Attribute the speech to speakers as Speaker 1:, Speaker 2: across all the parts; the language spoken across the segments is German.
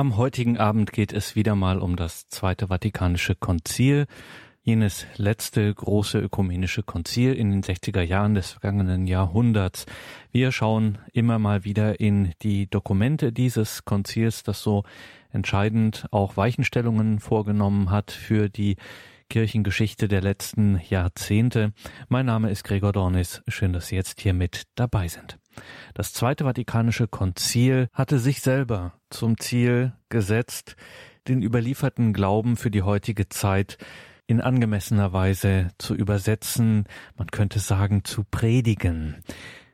Speaker 1: Am heutigen Abend geht es wieder mal um das Zweite Vatikanische Konzil, jenes letzte große ökumenische Konzil in den 60er Jahren des vergangenen Jahrhunderts. Wir schauen immer mal wieder in die Dokumente dieses Konzils, das so entscheidend auch Weichenstellungen vorgenommen hat für die Kirchengeschichte der letzten Jahrzehnte. Mein Name ist Gregor Dornis. Schön, dass Sie jetzt hier mit dabei sind. Das Zweite Vatikanische Konzil hatte sich selber zum Ziel gesetzt, den überlieferten Glauben für die heutige Zeit in angemessener Weise zu übersetzen, man könnte sagen zu predigen.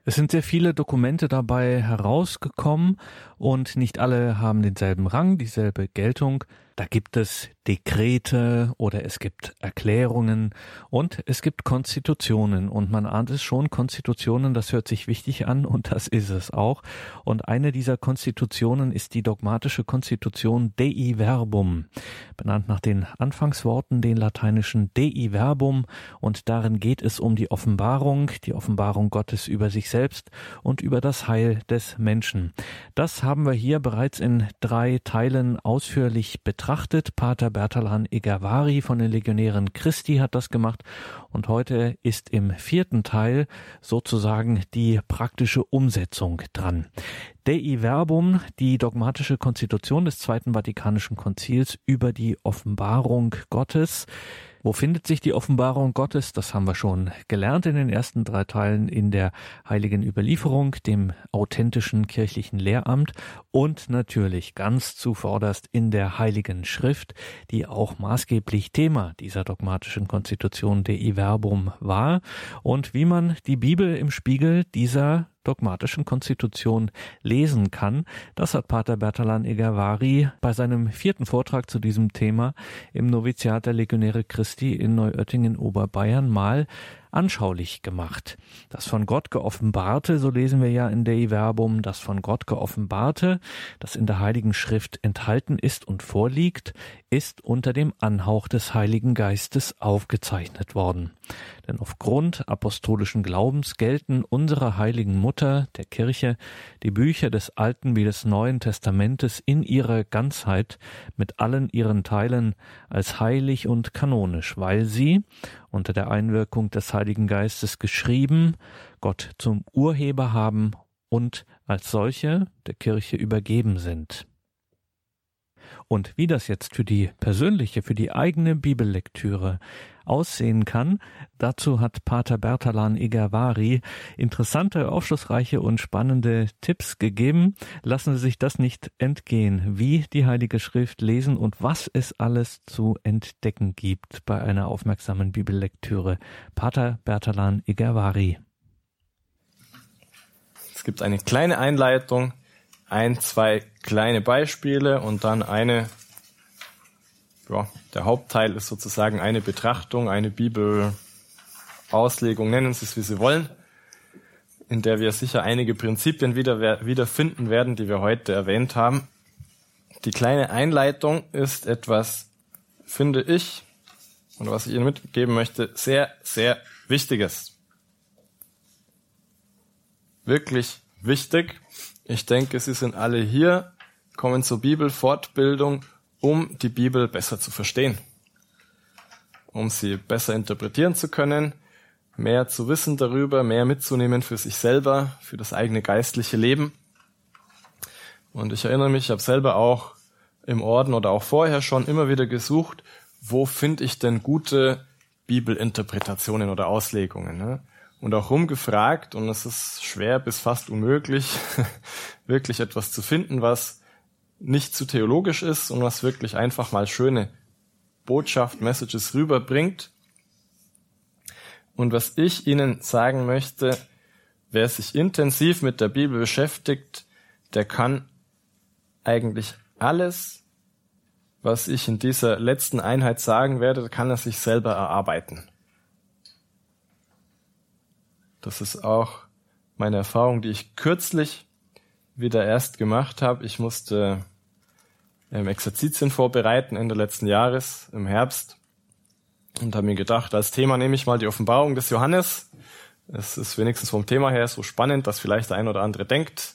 Speaker 1: Es sind sehr viele Dokumente dabei herausgekommen und nicht alle haben denselben Rang, dieselbe Geltung. Da gibt es Dekrete oder es gibt Erklärungen und es gibt Konstitutionen und man ahnt es schon, Konstitutionen, das hört sich wichtig an und das ist es auch. Und eine dieser Konstitutionen ist die dogmatische Konstitution Dei Verbum, benannt nach den Anfangsworten, den lateinischen Dei Verbum und darin geht es um die Offenbarung, die Offenbarung Gottes über sich selbst und über das Heil des Menschen. Das haben wir hier bereits in drei Teilen ausführlich betrachtet. Pater Bertalan Egavari von den Legionären Christi hat das gemacht und heute ist im vierten Teil sozusagen die praktische Umsetzung dran. Dei Verbum, die dogmatische Konstitution des Zweiten Vatikanischen Konzils über die Offenbarung Gottes. Wo findet sich die Offenbarung Gottes? Das haben wir schon gelernt in den ersten drei Teilen in der heiligen Überlieferung, dem authentischen kirchlichen Lehramt und natürlich ganz zuvorderst in der heiligen Schrift, die auch maßgeblich Thema dieser dogmatischen Konstitution Dei Verbum war und wie man die Bibel im Spiegel dieser dogmatischen Konstitution lesen kann. Das hat Pater Bertalan Egavari bei seinem vierten Vortrag zu diesem Thema im Noviziat der Legionäre Christi in Neuöttingen Oberbayern mal anschaulich gemacht. Das von Gott geoffenbarte, so lesen wir ja in Dei Verbum, das von Gott geoffenbarte, das in der Heiligen Schrift enthalten ist und vorliegt, ist unter dem Anhauch des Heiligen Geistes aufgezeichnet worden. Denn aufgrund apostolischen Glaubens gelten unserer heiligen Mutter, der Kirche, die Bücher des Alten wie des Neuen Testamentes in ihrer Ganzheit mit allen ihren Teilen als heilig und kanonisch, weil sie, unter der Einwirkung des Heiligen Geistes geschrieben, Gott zum Urheber haben und als solche der Kirche übergeben sind. Und wie das jetzt für die persönliche, für die eigene Bibellektüre aussehen kann, dazu hat Pater Bertalan Igavari interessante, aufschlussreiche und spannende Tipps gegeben. Lassen Sie sich das nicht entgehen, wie die Heilige Schrift lesen und was es alles zu entdecken gibt bei einer aufmerksamen Bibellektüre. Pater Bertalan Igavari.
Speaker 2: Es gibt eine kleine Einleitung, ein, zwei kleine Beispiele und dann eine, ja, der Hauptteil ist sozusagen eine Betrachtung, eine Bibelauslegung, nennen Sie es wie Sie wollen, in der wir sicher einige Prinzipien wieder, wiederfinden werden, die wir heute erwähnt haben. Die kleine Einleitung ist etwas, finde ich, und was ich Ihnen mitgeben möchte, sehr, sehr Wichtiges. Wirklich wichtig. Ich denke, Sie sind alle hier, kommen zur Bibelfortbildung, um die Bibel besser zu verstehen, um sie besser interpretieren zu können, mehr zu wissen darüber, mehr mitzunehmen für sich selber, für das eigene geistliche Leben. Und ich erinnere mich, ich habe selber auch im Orden oder auch vorher schon immer wieder gesucht, wo finde ich denn gute Bibelinterpretationen oder Auslegungen. Ne? Und auch rumgefragt und es ist schwer bis fast unmöglich, wirklich etwas zu finden, was nicht zu theologisch ist und was wirklich einfach mal schöne Botschaft, Messages rüberbringt. Und was ich Ihnen sagen möchte, wer sich intensiv mit der Bibel beschäftigt, der kann eigentlich alles, was ich in dieser letzten Einheit sagen werde, kann er sich selber erarbeiten. Das ist auch meine Erfahrung, die ich kürzlich wieder erst gemacht habe. Ich musste ähm, Exerzitien vorbereiten Ende letzten Jahres im Herbst und habe mir gedacht, als Thema nehme ich mal die Offenbarung des Johannes. Es ist wenigstens vom Thema her so spannend, dass vielleicht der ein oder andere denkt,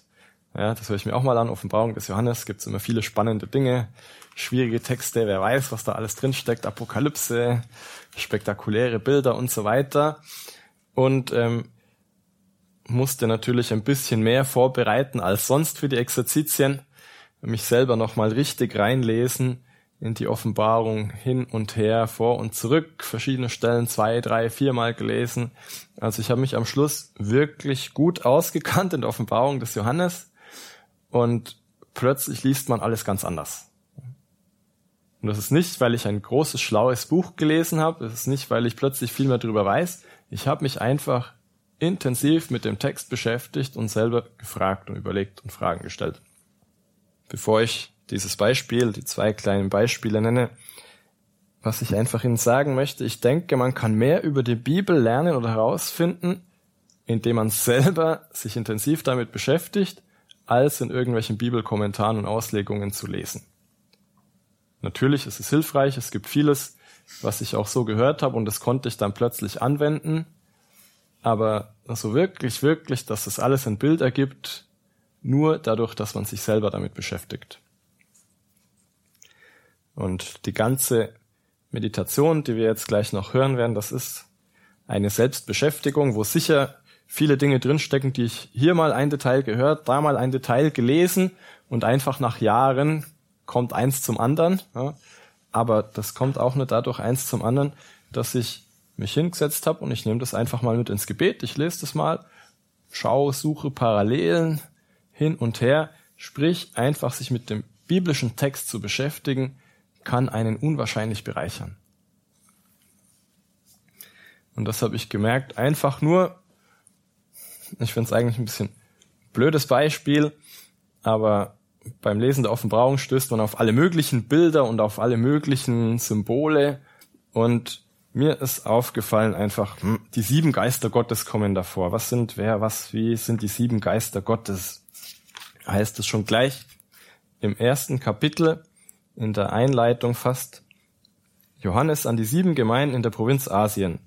Speaker 2: Ja, das höre ich mir auch mal an. Offenbarung des Johannes gibt es immer viele spannende Dinge, schwierige Texte, wer weiß, was da alles drinsteckt, Apokalypse, spektakuläre Bilder und so weiter. Und ähm, musste natürlich ein bisschen mehr vorbereiten als sonst für die Exerzitien, mich selber nochmal richtig reinlesen in die Offenbarung hin und her, vor und zurück, verschiedene Stellen zwei, drei, viermal gelesen. Also ich habe mich am Schluss wirklich gut ausgekannt in der Offenbarung des Johannes und plötzlich liest man alles ganz anders. Und das ist nicht, weil ich ein großes, schlaues Buch gelesen habe, das ist nicht, weil ich plötzlich viel mehr darüber weiß. Ich habe mich einfach intensiv mit dem Text beschäftigt und selber gefragt und überlegt und Fragen gestellt. Bevor ich dieses Beispiel, die zwei kleinen Beispiele nenne, was ich einfach Ihnen sagen möchte, ich denke, man kann mehr über die Bibel lernen oder herausfinden, indem man selber sich intensiv damit beschäftigt, als in irgendwelchen Bibelkommentaren und Auslegungen zu lesen. Natürlich ist es hilfreich, es gibt vieles, was ich auch so gehört habe und das konnte ich dann plötzlich anwenden, aber so wirklich, wirklich, dass das alles ein Bild ergibt, nur dadurch, dass man sich selber damit beschäftigt. Und die ganze Meditation, die wir jetzt gleich noch hören werden, das ist eine Selbstbeschäftigung, wo sicher viele Dinge drinstecken, die ich hier mal ein Detail gehört, da mal ein Detail gelesen und einfach nach Jahren kommt eins zum anderen. Ja. Aber das kommt auch nur dadurch eins zum anderen, dass ich mich hingesetzt habe und ich nehme das einfach mal mit ins Gebet. Ich lese das mal, schaue, suche Parallelen hin und her. Sprich, einfach sich mit dem biblischen Text zu beschäftigen, kann einen unwahrscheinlich bereichern. Und das habe ich gemerkt, einfach nur, ich finde es eigentlich ein bisschen blödes Beispiel, aber beim Lesen der Offenbarung stößt man auf alle möglichen Bilder und auf alle möglichen Symbole und mir ist aufgefallen einfach, hm, die sieben Geister Gottes kommen davor. Was sind, wer, was, wie sind die sieben Geister Gottes? Heißt es schon gleich im ersten Kapitel in der Einleitung fast Johannes an die sieben Gemeinden in der Provinz Asien.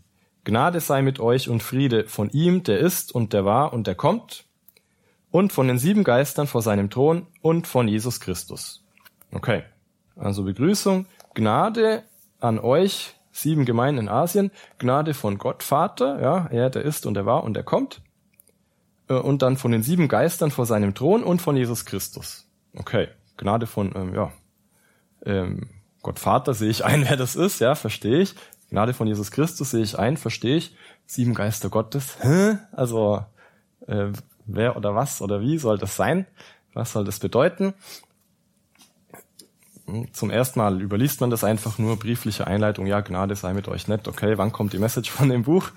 Speaker 2: Gnade sei mit euch und Friede von ihm, der ist und der war und der kommt, und von den sieben Geistern vor seinem Thron und von Jesus Christus. Okay, also Begrüßung, Gnade an euch, sieben Gemeinden in Asien, Gnade von Gott Vater, ja, er, der ist und der war und der kommt, äh, und dann von den sieben Geistern vor seinem Thron und von Jesus Christus. Okay, Gnade von, ähm, ja, ähm, Gott Vater sehe ich ein, wer das ist, ja, verstehe ich. Gnade von Jesus Christus sehe ich ein, verstehe ich. Sieben Geister Gottes, hä? Also, äh, wer oder was oder wie soll das sein? Was soll das bedeuten? Zum ersten Mal überliest man das einfach nur, briefliche Einleitung, ja, Gnade sei mit euch nett, okay, wann kommt die Message von dem Buch?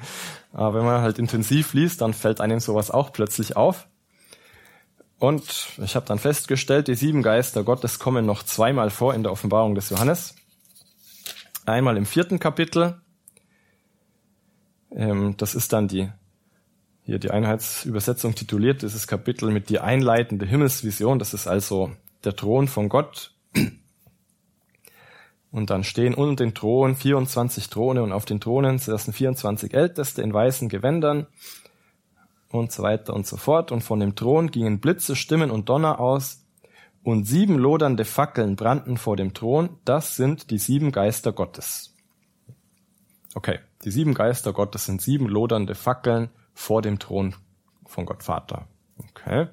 Speaker 2: Aber wenn man halt intensiv liest, dann fällt einem sowas auch plötzlich auf. Und ich habe dann festgestellt, die sieben Geister Gottes kommen noch zweimal vor in der Offenbarung des Johannes. Einmal im vierten Kapitel. Ähm, das ist dann die, hier die Einheitsübersetzung tituliert, dieses Kapitel mit die einleitende Himmelsvision. Das ist also der Thron von Gott. Und dann stehen unter den Thron 24 Throne und auf den Thronen saßen 24 Älteste in weißen Gewändern und so weiter und so fort. Und von dem Thron gingen Blitze, Stimmen und Donner aus, und sieben lodernde Fackeln brannten vor dem Thron. Das sind die sieben Geister Gottes. Okay, die sieben Geister Gottes sind sieben lodernde Fackeln vor dem Thron von Gott Vater. Okay.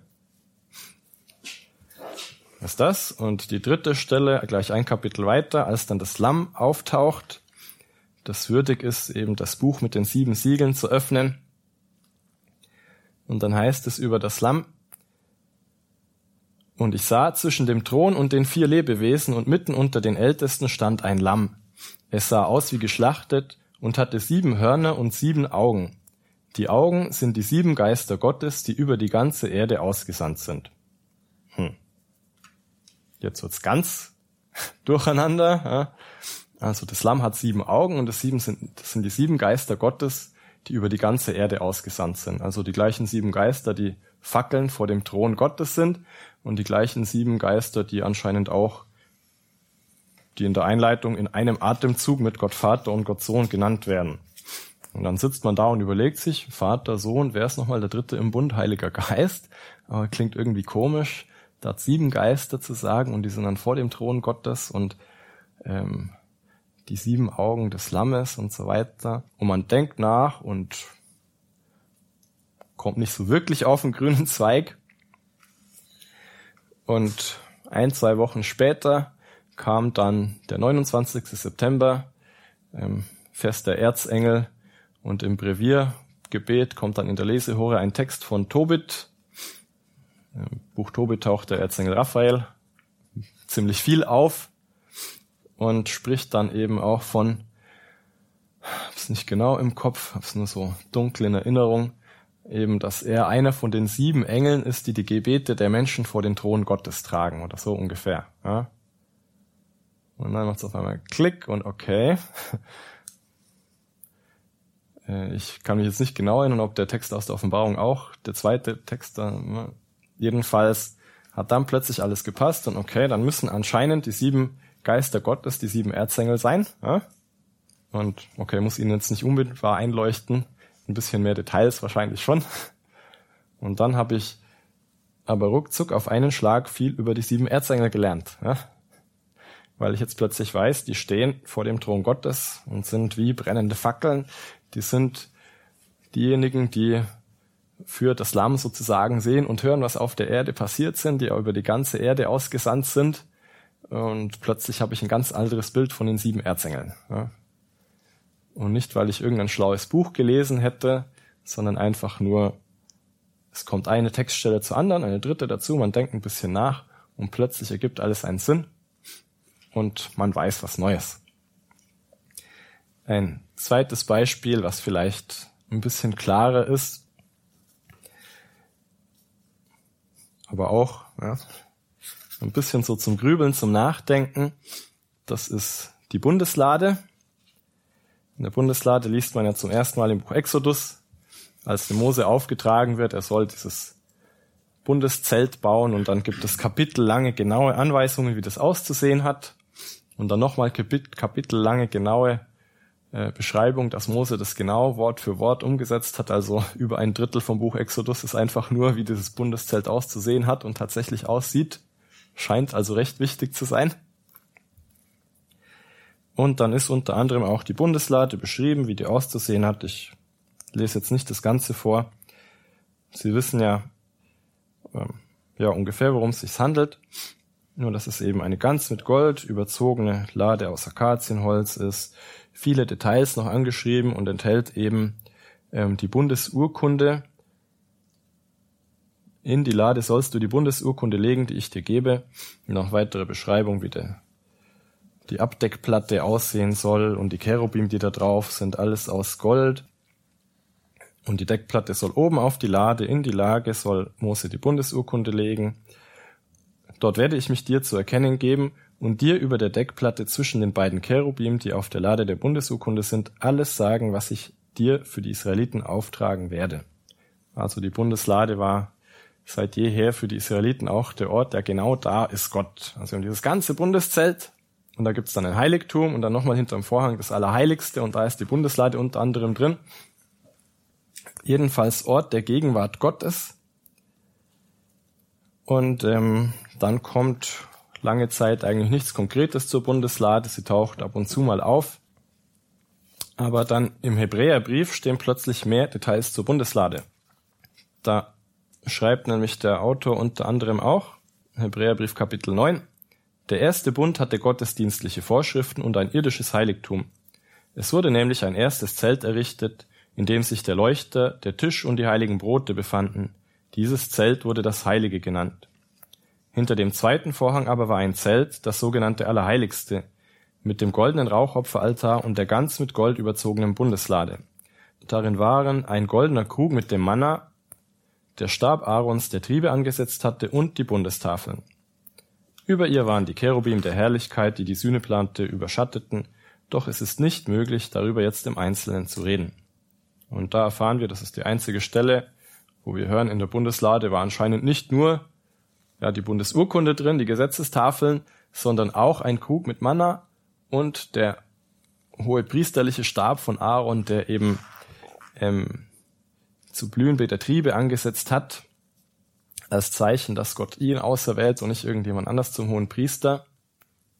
Speaker 2: Ist das? Und die dritte Stelle, gleich ein Kapitel weiter, als dann das Lamm auftaucht, das würdig ist, eben das Buch mit den sieben Siegeln zu öffnen. Und dann heißt es über das Lamm, und ich sah zwischen dem Thron und den vier Lebewesen und mitten unter den Ältesten stand ein Lamm. Es sah aus wie geschlachtet und hatte sieben Hörner und sieben Augen. Die Augen sind die sieben Geister Gottes, die über die ganze Erde ausgesandt sind. Jetzt wird's ganz durcheinander. Ja. Also das Lamm hat sieben Augen und das, sieben sind, das sind die sieben Geister Gottes, die über die ganze Erde ausgesandt sind. Also die gleichen sieben Geister, die Fackeln vor dem Thron Gottes sind und die gleichen sieben Geister, die anscheinend auch, die in der Einleitung in einem Atemzug mit Gott Vater und Gott Sohn genannt werden. Und dann sitzt man da und überlegt sich, Vater, Sohn, wer ist nochmal der dritte im Bund, Heiliger Geist? Aber klingt irgendwie komisch. Da sieben Geister zu sagen und die sind dann vor dem Thron Gottes und ähm, die sieben Augen des Lammes und so weiter. Und man denkt nach und kommt nicht so wirklich auf den grünen Zweig. Und ein, zwei Wochen später kam dann der 29. September, ähm, Fest der Erzengel, und im Breviergebet kommt dann in der Lesehore ein Text von Tobit. Buch Tobit taucht der Erzengel Raphael ziemlich viel auf und spricht dann eben auch von, hab's nicht genau im Kopf, hab's nur so dunkel in Erinnerung, eben, dass er einer von den sieben Engeln ist, die die Gebete der Menschen vor den Thron Gottes tragen oder so ungefähr. Ja? Und dann macht's auf einmal Klick und okay. Äh, ich kann mich jetzt nicht genau erinnern, ob der Text aus der Offenbarung auch, der zweite Text da, ne? Jedenfalls hat dann plötzlich alles gepasst und okay, dann müssen anscheinend die sieben Geister Gottes, die sieben Erzengel sein. Ja? Und okay, muss Ihnen jetzt nicht unmittelbar einleuchten, ein bisschen mehr Details wahrscheinlich schon. Und dann habe ich aber ruckzuck auf einen Schlag viel über die sieben Erzengel gelernt. Ja? Weil ich jetzt plötzlich weiß, die stehen vor dem Thron Gottes und sind wie brennende Fackeln, die sind diejenigen, die für das Lamm sozusagen sehen und hören, was auf der Erde passiert sind, die auch über die ganze Erde ausgesandt sind. Und plötzlich habe ich ein ganz anderes Bild von den sieben Erzengeln. Und nicht, weil ich irgendein schlaues Buch gelesen hätte, sondern einfach nur, es kommt eine Textstelle zur anderen, eine dritte dazu, man denkt ein bisschen nach und plötzlich ergibt alles einen Sinn und man weiß was Neues. Ein zweites Beispiel, was vielleicht ein bisschen klarer ist, aber auch ja, ein bisschen so zum Grübeln, zum Nachdenken. Das ist die Bundeslade. In der Bundeslade liest man ja zum ersten Mal im Buch Exodus, als dem Mose aufgetragen wird, er soll dieses Bundeszelt bauen und dann gibt es kapitellange genaue Anweisungen, wie das auszusehen hat und dann nochmal kapitellange genaue äh, Beschreibung, dass Mose das genau Wort für Wort umgesetzt hat. Also über ein Drittel vom Buch Exodus ist einfach nur, wie dieses Bundeszelt auszusehen hat und tatsächlich aussieht. Scheint also recht wichtig zu sein. Und dann ist unter anderem auch die Bundeslade beschrieben, wie die auszusehen hat. Ich lese jetzt nicht das Ganze vor. Sie wissen ja, ähm, ja ungefähr, worum es sich handelt. Nur, dass es eben eine ganz mit Gold überzogene Lade aus Akazienholz ist, viele Details noch angeschrieben und enthält eben ähm, die Bundesurkunde. In die Lade sollst du die Bundesurkunde legen, die ich dir gebe. noch weitere Beschreibung, wie der, die Abdeckplatte aussehen soll und die Cherubim, die da drauf sind, alles aus Gold. Und die Deckplatte soll oben auf die Lade, in die Lage soll Mose die Bundesurkunde legen. Dort werde ich mich dir zu erkennen geben und dir über der Deckplatte zwischen den beiden Cherubim, die auf der Lade der Bundesurkunde sind, alles sagen, was ich dir für die Israeliten auftragen werde. Also die Bundeslade war seit jeher für die Israeliten auch der Ort, der genau da ist Gott. Also dieses ganze Bundeszelt und da gibt's dann ein Heiligtum und dann nochmal hinterm Vorhang das Allerheiligste und da ist die Bundeslade unter anderem drin. Jedenfalls Ort der Gegenwart Gottes. Und ähm, dann kommt lange Zeit eigentlich nichts Konkretes zur Bundeslade. Sie taucht ab und zu mal auf. Aber dann im Hebräerbrief stehen plötzlich mehr Details zur Bundeslade. Da schreibt nämlich der Autor unter anderem auch, Hebräerbrief Kapitel 9, der erste Bund hatte gottesdienstliche Vorschriften und ein irdisches Heiligtum. Es wurde nämlich ein erstes Zelt errichtet, in dem sich der Leuchter, der Tisch und die heiligen Brote befanden. Dieses Zelt wurde das Heilige genannt. Hinter dem zweiten Vorhang aber war ein Zelt, das sogenannte Allerheiligste, mit dem goldenen Rauchopferaltar und der ganz mit Gold überzogenen Bundeslade. Darin waren ein goldener Krug mit dem Manna, der Stab Aarons, der Triebe angesetzt hatte, und die Bundestafeln. Über ihr waren die Cherubim der Herrlichkeit, die die Sühneplante überschatteten, doch es ist nicht möglich, darüber jetzt im Einzelnen zu reden. Und da erfahren wir, das ist die einzige Stelle, wo wir hören, in der Bundeslade war anscheinend nicht nur ja, die Bundesurkunde drin, die Gesetzestafeln, sondern auch ein Krug mit Manna und der hohe priesterliche Stab von Aaron, der eben ähm, zu blühende Triebe angesetzt hat, als Zeichen, dass Gott ihn auserwählt und nicht irgendjemand anders zum hohen Priester.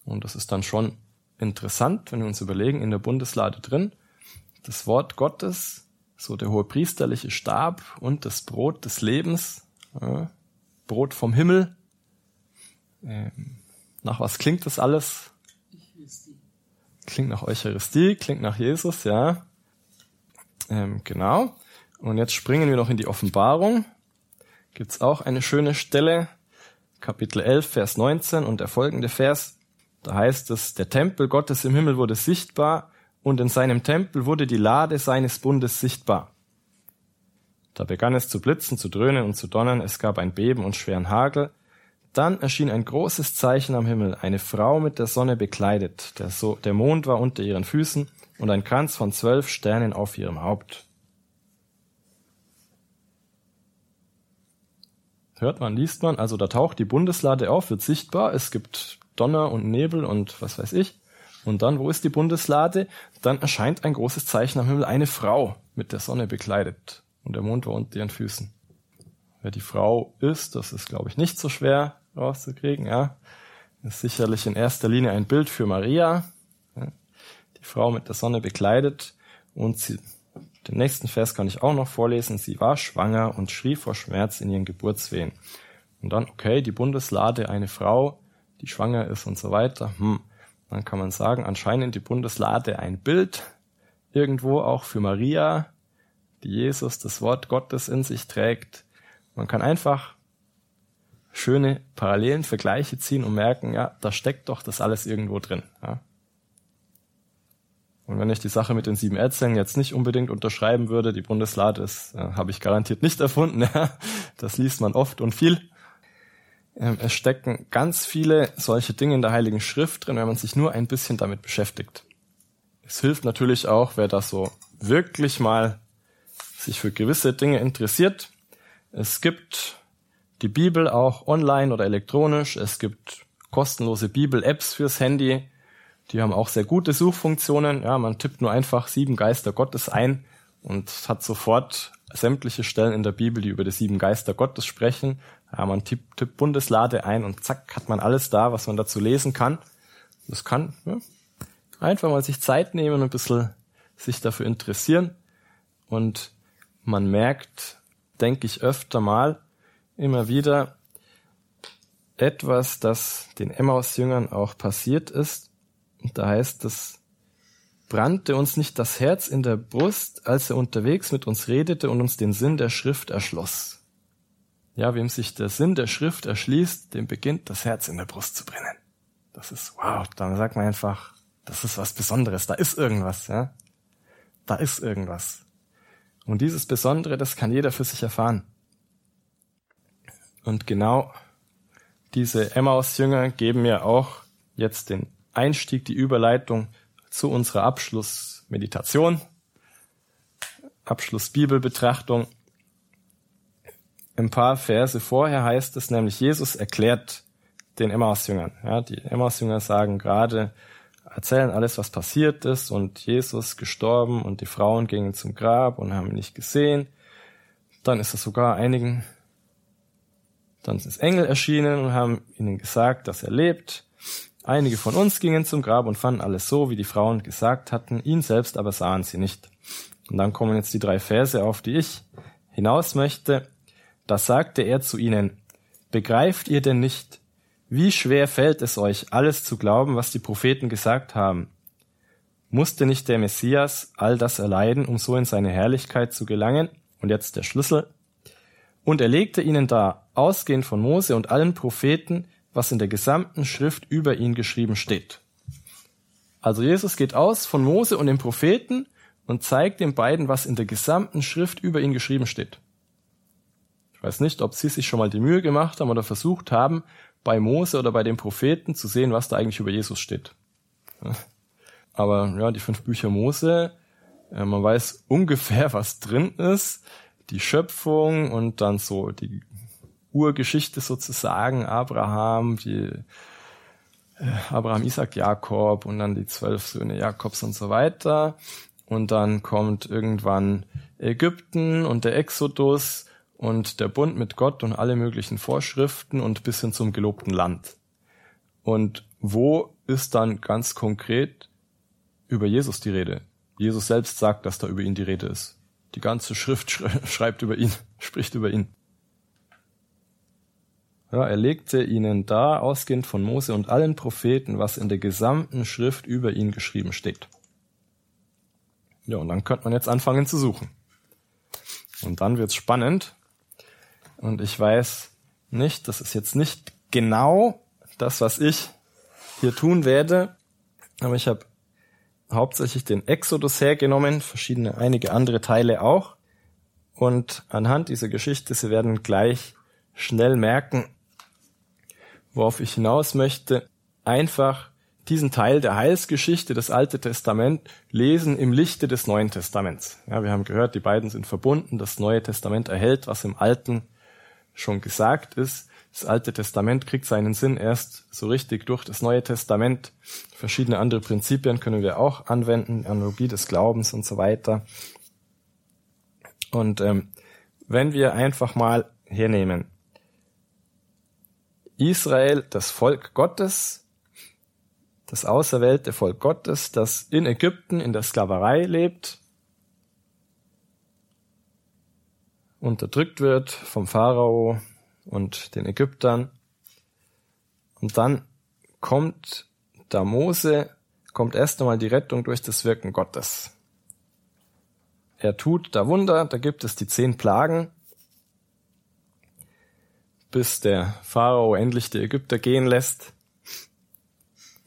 Speaker 2: Und das ist dann schon interessant, wenn wir uns überlegen, in der Bundeslade drin, das Wort Gottes, so der hohe priesterliche Stab und das Brot des Lebens, ja, Brot vom Himmel. Ähm, nach was klingt das alles? Klingt nach Eucharistie, klingt nach Jesus, ja. Ähm, genau. Und jetzt springen wir noch in die Offenbarung. Gibt's auch eine schöne Stelle, Kapitel 11, Vers 19 und der folgende Vers. Da heißt es, der Tempel Gottes im Himmel wurde sichtbar und in seinem Tempel wurde die Lade seines Bundes sichtbar. Da begann es zu blitzen, zu dröhnen und zu donnern, es gab ein Beben und schweren Hagel. Dann erschien ein großes Zeichen am Himmel, eine Frau mit der Sonne bekleidet, der, so der Mond war unter ihren Füßen und ein Kranz von zwölf Sternen auf ihrem Haupt. Hört man, liest man, also da taucht die Bundeslade auf, wird sichtbar, es gibt Donner und Nebel und was weiß ich. Und dann, wo ist die Bundeslade? Dann erscheint ein großes Zeichen am Himmel, eine Frau mit der Sonne bekleidet und der Mond war unter ihren Füßen. Wer die Frau ist, das ist, glaube ich, nicht so schwer rauszukriegen. Ja, ist sicherlich in erster Linie ein Bild für Maria, ja? die Frau mit der Sonne bekleidet und sie den nächsten Vers kann ich auch noch vorlesen. Sie war schwanger und schrie vor Schmerz in ihren Geburtswehen. Und dann, okay, die Bundeslade, eine Frau, die schwanger ist und so weiter. Hm. Dann kann man sagen, anscheinend die Bundeslade ein Bild, irgendwo auch für Maria, die Jesus das Wort Gottes in sich trägt. Man kann einfach schöne Parallelen, Vergleiche ziehen und merken, ja, da steckt doch das alles irgendwo drin. Ja. Und wenn ich die Sache mit den sieben Erzählen jetzt nicht unbedingt unterschreiben würde, die Bundeslade ist, äh, habe ich garantiert nicht erfunden. Ja. Das liest man oft und viel. Ähm, es stecken ganz viele solche Dinge in der Heiligen Schrift drin, wenn man sich nur ein bisschen damit beschäftigt. Es hilft natürlich auch, wer das so wirklich mal sich für gewisse Dinge interessiert. Es gibt die Bibel auch online oder elektronisch. Es gibt kostenlose Bibel-Apps fürs Handy. Die haben auch sehr gute Suchfunktionen. Ja, man tippt nur einfach sieben Geister Gottes ein und hat sofort sämtliche Stellen in der Bibel, die über die sieben Geister Gottes sprechen. Ja, man tippt, tippt Bundeslade ein und zack, hat man alles da, was man dazu lesen kann. Das kann ja, einfach mal sich Zeit nehmen und ein bisschen sich dafür interessieren. Und man merkt, denke ich öfter mal, immer wieder etwas, das den Emmaus-Jüngern auch passiert ist, und da heißt es, brannte uns nicht das Herz in der Brust, als er unterwegs mit uns redete und uns den Sinn der Schrift erschloss. Ja, wem sich der Sinn der Schrift erschließt, dem beginnt das Herz in der Brust zu brennen. Das ist, wow, dann sagt man einfach, das ist was Besonderes, da ist irgendwas, ja. Da ist irgendwas. Und dieses Besondere, das kann jeder für sich erfahren. Und genau diese Emmaus-Jünger geben mir auch jetzt den Einstieg, die Überleitung zu unserer Abschlussmeditation, Abschlussbibelbetrachtung. Ein paar Verse vorher heißt es nämlich, Jesus erklärt den Emmaus-Jüngern. Ja, die Emmaus-Jünger sagen gerade, erzählen alles, was passiert ist und Jesus gestorben und die Frauen gingen zum Grab und haben ihn nicht gesehen. Dann ist es sogar einigen, dann sind es Engel erschienen und haben ihnen gesagt, dass er lebt. Einige von uns gingen zum Grab und fanden alles so, wie die Frauen gesagt hatten, ihn selbst aber sahen sie nicht. Und dann kommen jetzt die drei Verse, auf die ich hinaus möchte. Da sagte er zu ihnen, begreift ihr denn nicht, wie schwer fällt es euch, alles zu glauben, was die Propheten gesagt haben? Musste nicht der Messias all das erleiden, um so in seine Herrlichkeit zu gelangen? Und jetzt der Schlüssel. Und er legte ihnen da, ausgehend von Mose und allen Propheten, was in der gesamten Schrift über ihn geschrieben steht. Also Jesus geht aus von Mose und den Propheten und zeigt den beiden, was in der gesamten Schrift über ihn geschrieben steht. Ich weiß nicht, ob sie sich schon mal die Mühe gemacht haben oder versucht haben, bei Mose oder bei den Propheten zu sehen, was da eigentlich über Jesus steht. Aber ja, die fünf Bücher Mose, man weiß ungefähr, was drin ist. Die Schöpfung und dann so die Urgeschichte sozusagen, Abraham, die äh, Abraham, Isaac, Jakob und dann die zwölf Söhne Jakobs und so weiter. und dann kommt irgendwann Ägypten und der Exodus und der Bund mit Gott und alle möglichen Vorschriften und bis hin zum gelobten Land. Und wo ist dann ganz konkret über Jesus die Rede? Jesus selbst sagt, dass da über ihn die Rede ist. Die ganze Schrift schreibt über ihn, spricht über ihn. Ja, er legte ihnen da, ausgehend von Mose und allen Propheten, was in der gesamten Schrift über ihn geschrieben steht. Ja, und dann könnte man jetzt anfangen zu suchen. Und dann wird's spannend. Und ich weiß nicht, das ist jetzt nicht genau das, was ich hier tun werde, aber ich habe hauptsächlich den Exodus hergenommen, verschiedene, einige andere Teile auch. Und anhand dieser Geschichte, Sie werden gleich schnell merken, worauf ich hinaus möchte, einfach diesen Teil der Heilsgeschichte, das Alte Testament, lesen im Lichte des Neuen Testaments. Ja, wir haben gehört, die beiden sind verbunden. Das Neue Testament erhält, was im Alten schon gesagt ist. Das Alte Testament kriegt seinen Sinn erst so richtig durch das Neue Testament. Verschiedene andere Prinzipien können wir auch anwenden, Analogie des Glaubens und so weiter. Und ähm, wenn wir einfach mal hernehmen, Israel, das Volk Gottes, das auserwählte Volk Gottes, das in Ägypten in der Sklaverei lebt, unterdrückt wird vom Pharao und den Ägyptern. Und dann kommt da Mose, kommt erst einmal die Rettung durch das Wirken Gottes. Er tut da Wunder, da gibt es die zehn Plagen, bis der Pharao endlich die Ägypter gehen lässt.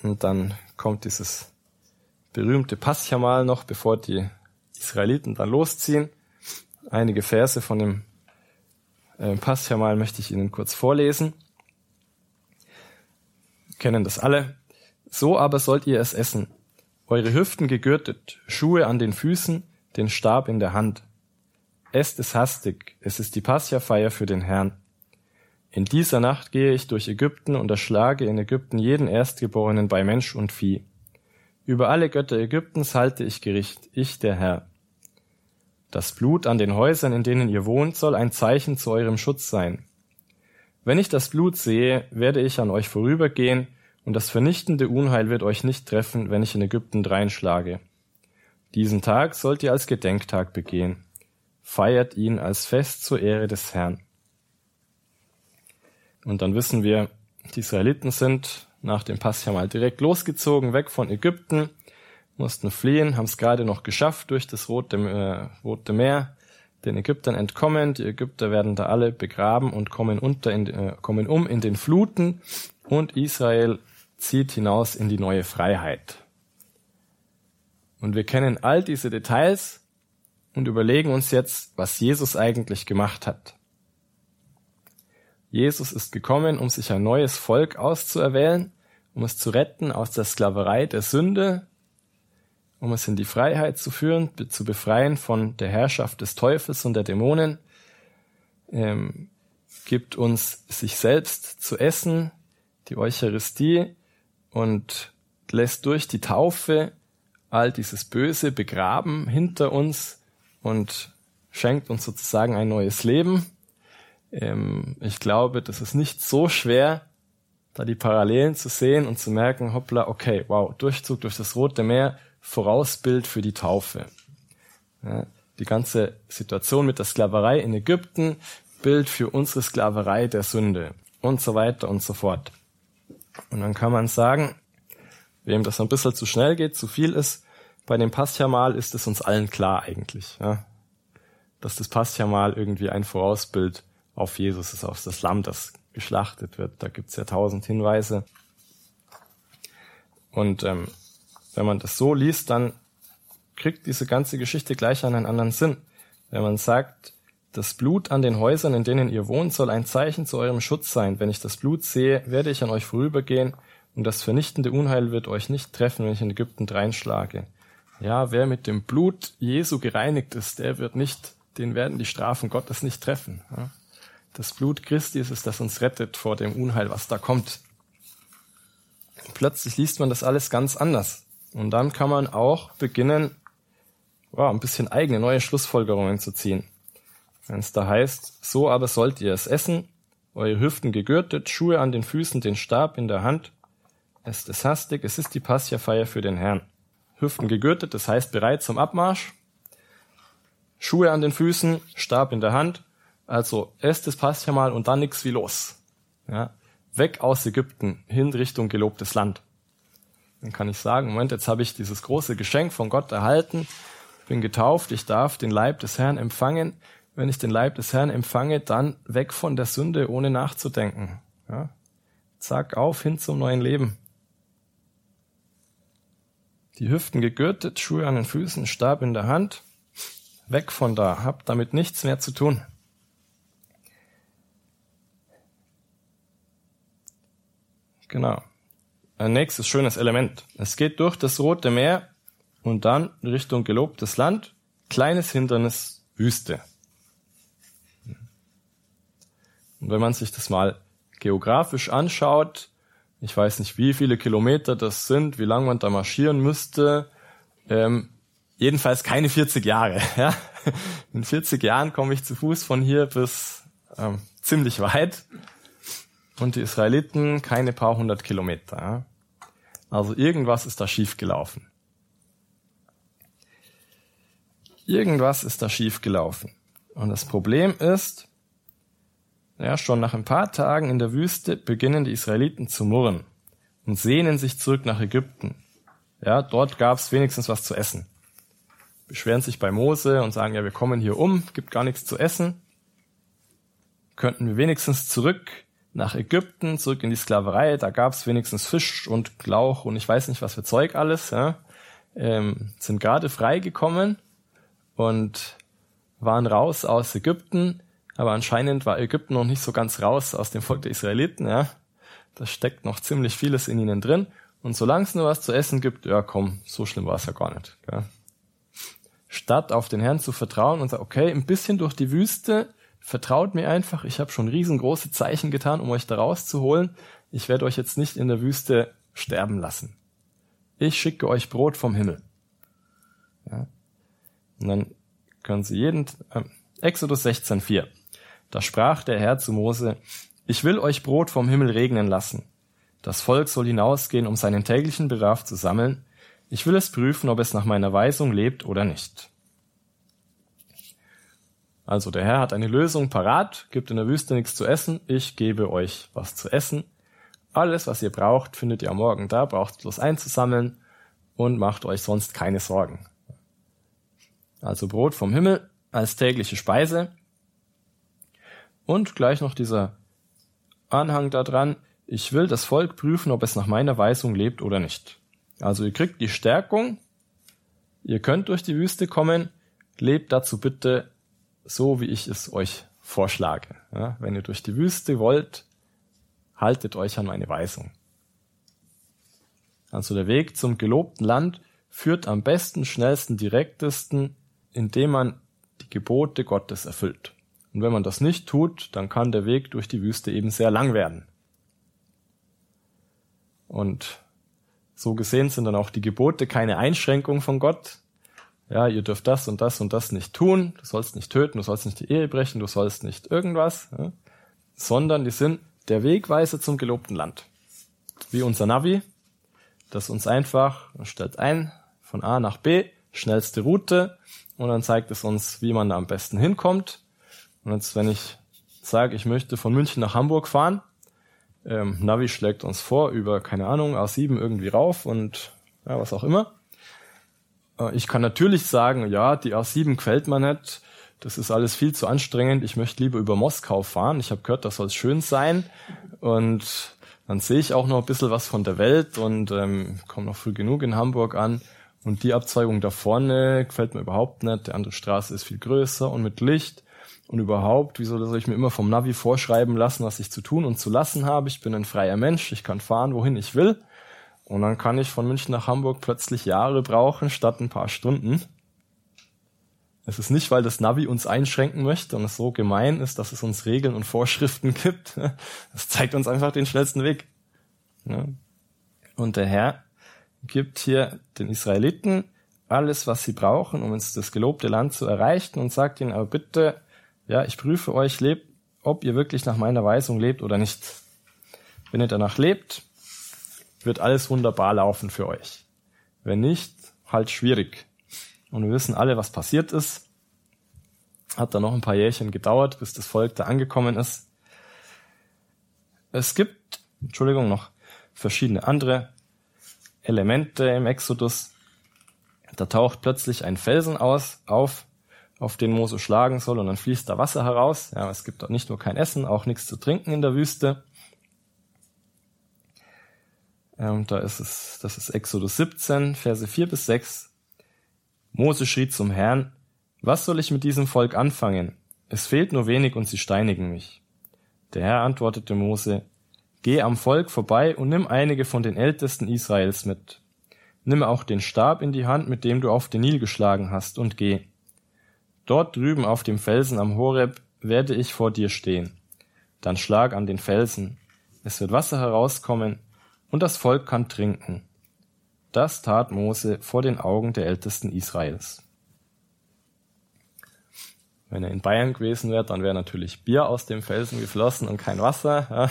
Speaker 2: Und dann kommt dieses berühmte Paschamal noch, bevor die Israeliten dann losziehen. Einige Verse von dem äh, Paschamal möchte ich Ihnen kurz vorlesen. kennen das alle. So aber sollt ihr es essen. Eure Hüften gegürtet, Schuhe an den Füßen, den Stab in der Hand. Esst es hastig, es ist die Pascha-Feier für den Herrn. In dieser Nacht gehe ich durch Ägypten und erschlage in Ägypten jeden Erstgeborenen bei Mensch und Vieh. Über alle Götter Ägyptens halte ich Gericht, ich der Herr. Das Blut an den Häusern, in denen ihr wohnt, soll ein Zeichen zu eurem Schutz sein. Wenn ich das Blut sehe, werde ich an euch vorübergehen, und das vernichtende Unheil wird euch nicht treffen, wenn ich in Ägypten dreinschlage. Diesen Tag sollt ihr als Gedenktag begehen. Feiert ihn als Fest zur Ehre des Herrn. Und dann wissen wir, die Israeliten sind nach dem Pass ja mal direkt losgezogen, weg von Ägypten, mussten fliehen, haben es gerade noch geschafft durch das Rote, äh, Rote Meer, den Ägyptern entkommen. Die Ägypter werden da alle begraben und kommen unter, in, äh, kommen um in den Fluten und Israel zieht hinaus in die neue Freiheit. Und wir kennen all diese Details und überlegen uns jetzt, was Jesus eigentlich gemacht hat. Jesus ist gekommen, um sich ein neues Volk auszuerwählen, um es zu retten aus der Sklaverei der Sünde, um es in die Freiheit zu führen, zu befreien von der Herrschaft des Teufels und der Dämonen, ähm, gibt uns sich selbst zu essen, die Eucharistie und lässt durch die Taufe all dieses Böse begraben hinter uns und schenkt uns sozusagen ein neues Leben. Ähm, ich glaube, das ist nicht so schwer, da die Parallelen zu sehen und zu merken, hoppla, okay, wow, Durchzug durch das Rote Meer, Vorausbild für die Taufe. Ja, die ganze Situation mit der Sklaverei in Ägypten, Bild für unsere Sklaverei der Sünde und so weiter und so fort. Und dann kann man sagen, wem das ein bisschen zu schnell geht, zu viel ist, bei dem Paschamal ist es uns allen klar eigentlich, ja, dass das Paschamal irgendwie ein Vorausbild auf Jesus ist, auf das Lamm, das geschlachtet wird. Da gibt's ja tausend Hinweise. Und ähm, wenn man das so liest, dann kriegt diese ganze Geschichte gleich einen anderen Sinn. Wenn man sagt, das Blut an den Häusern, in denen ihr wohnt, soll ein Zeichen zu eurem Schutz sein. Wenn ich das Blut sehe, werde ich an euch vorübergehen und das vernichtende Unheil wird euch nicht treffen, wenn ich in Ägypten dreinschlage. Ja, wer mit dem Blut Jesu gereinigt ist, der wird nicht, den werden die Strafen Gottes nicht treffen. Das Blut Christi ist es, das uns rettet vor dem Unheil, was da kommt. Plötzlich liest man das alles ganz anders. Und dann kann man auch beginnen, wow, ein bisschen eigene neue Schlussfolgerungen zu ziehen. Wenn es da heißt, so aber sollt ihr es essen, eure Hüften gegürtet, Schuhe an den Füßen, den Stab in der Hand. Es ist hastig, es ist die Passia-Feier für den Herrn. Hüften gegürtet, das heißt bereit zum Abmarsch. Schuhe an den Füßen, Stab in der Hand. Also esst das Passia mal und dann nix wie los. Ja, weg aus Ägypten, hin Richtung gelobtes Land. Dann kann ich sagen, Moment, jetzt habe ich dieses große Geschenk von Gott erhalten, bin getauft, ich darf den Leib des Herrn empfangen. Wenn ich den Leib des Herrn empfange, dann weg von der Sünde, ohne nachzudenken. Ja? Zack, auf, hin zum neuen Leben. Die Hüften gegürtet, Schuhe an den Füßen, Stab in der Hand. Weg von da, hab damit nichts mehr zu tun. Genau. Ein nächstes schönes Element. Es geht durch das Rote Meer und dann Richtung gelobtes Land. Kleines Hindernis, Wüste. Und wenn man sich das mal geografisch anschaut, ich weiß nicht, wie viele Kilometer das sind, wie lange man da marschieren müsste, ähm, jedenfalls keine 40 Jahre. Ja? In 40 Jahren komme ich zu Fuß von hier bis ähm, ziemlich weit und die Israeliten keine paar hundert Kilometer. Also irgendwas ist da schief gelaufen. Irgendwas ist da schief gelaufen. Und das Problem ist, ja, schon nach ein paar Tagen in der Wüste beginnen die Israeliten zu murren und sehnen sich zurück nach Ägypten. Ja, dort gab es wenigstens was zu essen. Beschweren sich bei Mose und sagen, ja, wir kommen hier um, gibt gar nichts zu essen. Könnten wir wenigstens zurück nach Ägypten, zurück in die Sklaverei. Da gab es wenigstens Fisch und Lauch und ich weiß nicht was für Zeug alles. Ja. Ähm, sind gerade freigekommen und waren raus aus Ägypten. Aber anscheinend war Ägypten noch nicht so ganz raus aus dem Volk der Israeliten. Ja. Da steckt noch ziemlich vieles in ihnen drin. Und solange es nur was zu essen gibt, ja komm, so schlimm war es ja gar nicht. Gell. Statt auf den Herrn zu vertrauen und sagen, okay, ein bisschen durch die Wüste, Vertraut mir einfach, ich habe schon riesengroße Zeichen getan, um euch da rauszuholen. Ich werde euch jetzt nicht in der Wüste sterben lassen. Ich schicke euch Brot vom Himmel. Ja. Und dann können sie jeden, äh, Exodus 16,4. Da sprach der Herr zu Mose, ich will euch Brot vom Himmel regnen lassen. Das Volk soll hinausgehen, um seinen täglichen Bedarf zu sammeln. Ich will es prüfen, ob es nach meiner Weisung lebt oder nicht. Also der Herr hat eine Lösung parat, gibt in der Wüste nichts zu essen, ich gebe euch was zu essen. Alles, was ihr braucht, findet ihr am Morgen da, braucht bloß einzusammeln und macht euch sonst keine Sorgen. Also Brot vom Himmel als tägliche Speise und gleich noch dieser Anhang da dran, ich will das Volk prüfen, ob es nach meiner Weisung lebt oder nicht. Also ihr kriegt die Stärkung, ihr könnt durch die Wüste kommen, lebt dazu bitte so, wie ich es euch vorschlage. Ja, wenn ihr durch die Wüste wollt, haltet euch an meine Weisung. Also der Weg zum gelobten Land führt am besten, schnellsten, direktesten, indem man die Gebote Gottes erfüllt. Und wenn man das nicht tut, dann kann der Weg durch die Wüste eben sehr lang werden. Und so gesehen sind dann auch die Gebote keine Einschränkung von Gott, ja, ihr dürft das und das und das nicht tun, du sollst nicht töten, du sollst nicht die Ehe brechen, du sollst nicht irgendwas, ja, sondern die sind der Wegweiser zum gelobten Land. Wie unser Navi, das uns einfach stellt ein von A nach B, schnellste Route und dann zeigt es uns, wie man da am besten hinkommt. Und jetzt, wenn ich sage, ich möchte von München nach Hamburg fahren, ähm, Navi schlägt uns vor über, keine Ahnung, A7 irgendwie rauf und ja, was auch immer. Äh, ich kann natürlich sagen, ja, die A7 gefällt mir nicht. Das ist alles viel zu anstrengend. Ich möchte lieber über Moskau fahren. Ich habe gehört, das soll schön sein. Und dann sehe ich auch noch ein bisschen was von der Welt und ähm, komme noch früh genug in Hamburg an. Und die Abzweigung da vorne gefällt mir überhaupt nicht. Die andere Straße ist viel größer und mit Licht. Und überhaupt, wieso soll ich mir immer vom Navi vorschreiben lassen, was ich zu tun und zu lassen habe? Ich bin ein freier Mensch. Ich kann fahren, wohin ich will. Und dann kann ich von München nach Hamburg plötzlich Jahre brauchen statt ein paar Stunden. Es ist nicht, weil das Navi uns einschränken möchte und es so gemein ist, dass es uns Regeln und Vorschriften gibt. Es zeigt uns einfach den schnellsten Weg. Und der Herr gibt hier den Israeliten alles, was sie brauchen, um ins das gelobte Land zu erreichen und sagt ihnen aber bitte, ja, ich prüfe euch, lebt, ob ihr wirklich nach meiner Weisung lebt oder nicht. Wenn ihr danach lebt, wird alles wunderbar laufen für euch. Wenn nicht, halt schwierig. Und wir wissen alle, was passiert ist. Hat da noch ein paar Jährchen gedauert, bis das Volk da angekommen ist. Es gibt, Entschuldigung, noch verschiedene andere Elemente im Exodus. Da taucht plötzlich ein Felsen aus, auf, auf den Mose schlagen soll, und dann fließt da Wasser heraus. Ja, es gibt dort nicht nur kein Essen, auch nichts zu trinken in der Wüste. Ähm, da ist es, das ist Exodus 17, Verse 4 bis 6. Mose schrie zum Herrn, was soll ich mit diesem Volk anfangen? Es fehlt nur wenig und sie steinigen mich. Der Herr antwortete Mose, Geh am Volk vorbei und nimm einige von den Ältesten Israels mit. Nimm auch den Stab in die Hand, mit dem du auf den Nil geschlagen hast, und geh. Dort drüben auf dem Felsen am Horeb werde ich vor dir stehen. Dann schlag an den Felsen. Es wird Wasser herauskommen, und das Volk kann trinken. Das tat Mose vor den Augen der Ältesten Israels. Wenn er in Bayern gewesen wäre, dann wäre natürlich Bier aus dem Felsen geflossen und kein Wasser. Ja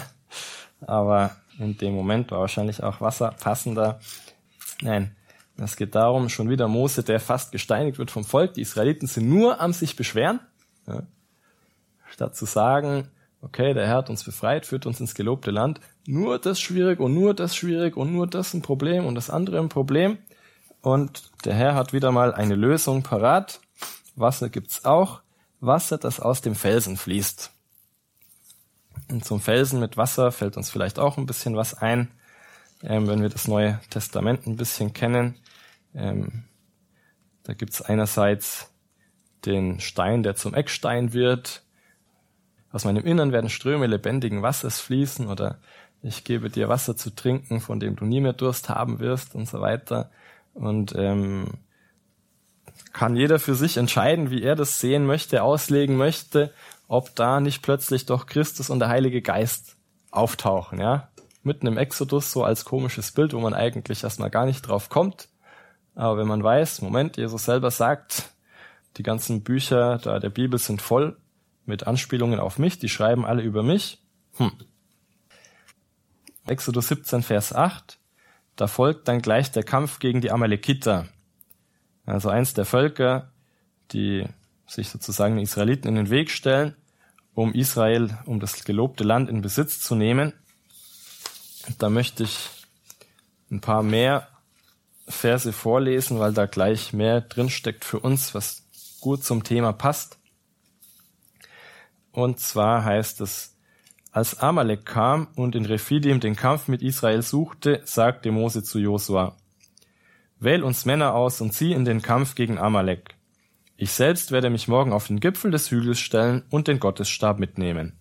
Speaker 2: aber in dem Moment war wahrscheinlich auch Wasser passender. Nein, es geht darum, schon wieder Mose, der fast gesteinigt wird vom Volk. Die Israeliten sind nur am sich beschweren. Ja. Statt zu sagen, okay, der Herr hat uns befreit, führt uns ins gelobte Land. Nur das schwierig und nur das schwierig und nur das ein Problem und das andere ein Problem. Und der Herr hat wieder mal eine Lösung parat. Wasser gibt's auch. Wasser, das aus dem Felsen fließt. Und zum Felsen mit Wasser fällt uns vielleicht auch ein bisschen was ein, ähm, wenn wir das Neue Testament ein bisschen kennen. Ähm, da gibt's einerseits den Stein, der zum Eckstein wird. Aus meinem Innern werden Ströme lebendigen Wassers fließen oder ich gebe dir Wasser zu trinken, von dem du nie mehr Durst haben wirst und so weiter. Und ähm, kann jeder für sich entscheiden, wie er das sehen möchte, auslegen möchte ob da nicht plötzlich doch Christus und der Heilige Geist auftauchen, ja. Mitten im Exodus so als komisches Bild, wo man eigentlich erstmal gar nicht drauf kommt. Aber wenn man weiß, Moment, Jesus selber sagt, die ganzen Bücher da der Bibel sind voll mit Anspielungen auf mich, die schreiben alle über mich. Hm. Exodus 17, Vers 8. Da folgt dann gleich der Kampf gegen die Amalekiter. Also eins der Völker, die sich sozusagen den Israeliten in den Weg stellen, um Israel, um das gelobte Land in Besitz zu nehmen. Da möchte ich ein paar mehr Verse vorlesen, weil da gleich mehr drinsteckt für uns, was gut zum Thema passt. Und zwar heißt es, als Amalek kam und in Rephidim den Kampf mit Israel suchte, sagte Mose zu Josua, Wähl uns Männer aus und zieh in den Kampf gegen Amalek. Ich selbst werde mich morgen auf den Gipfel des Hügels stellen und den Gottesstab mitnehmen.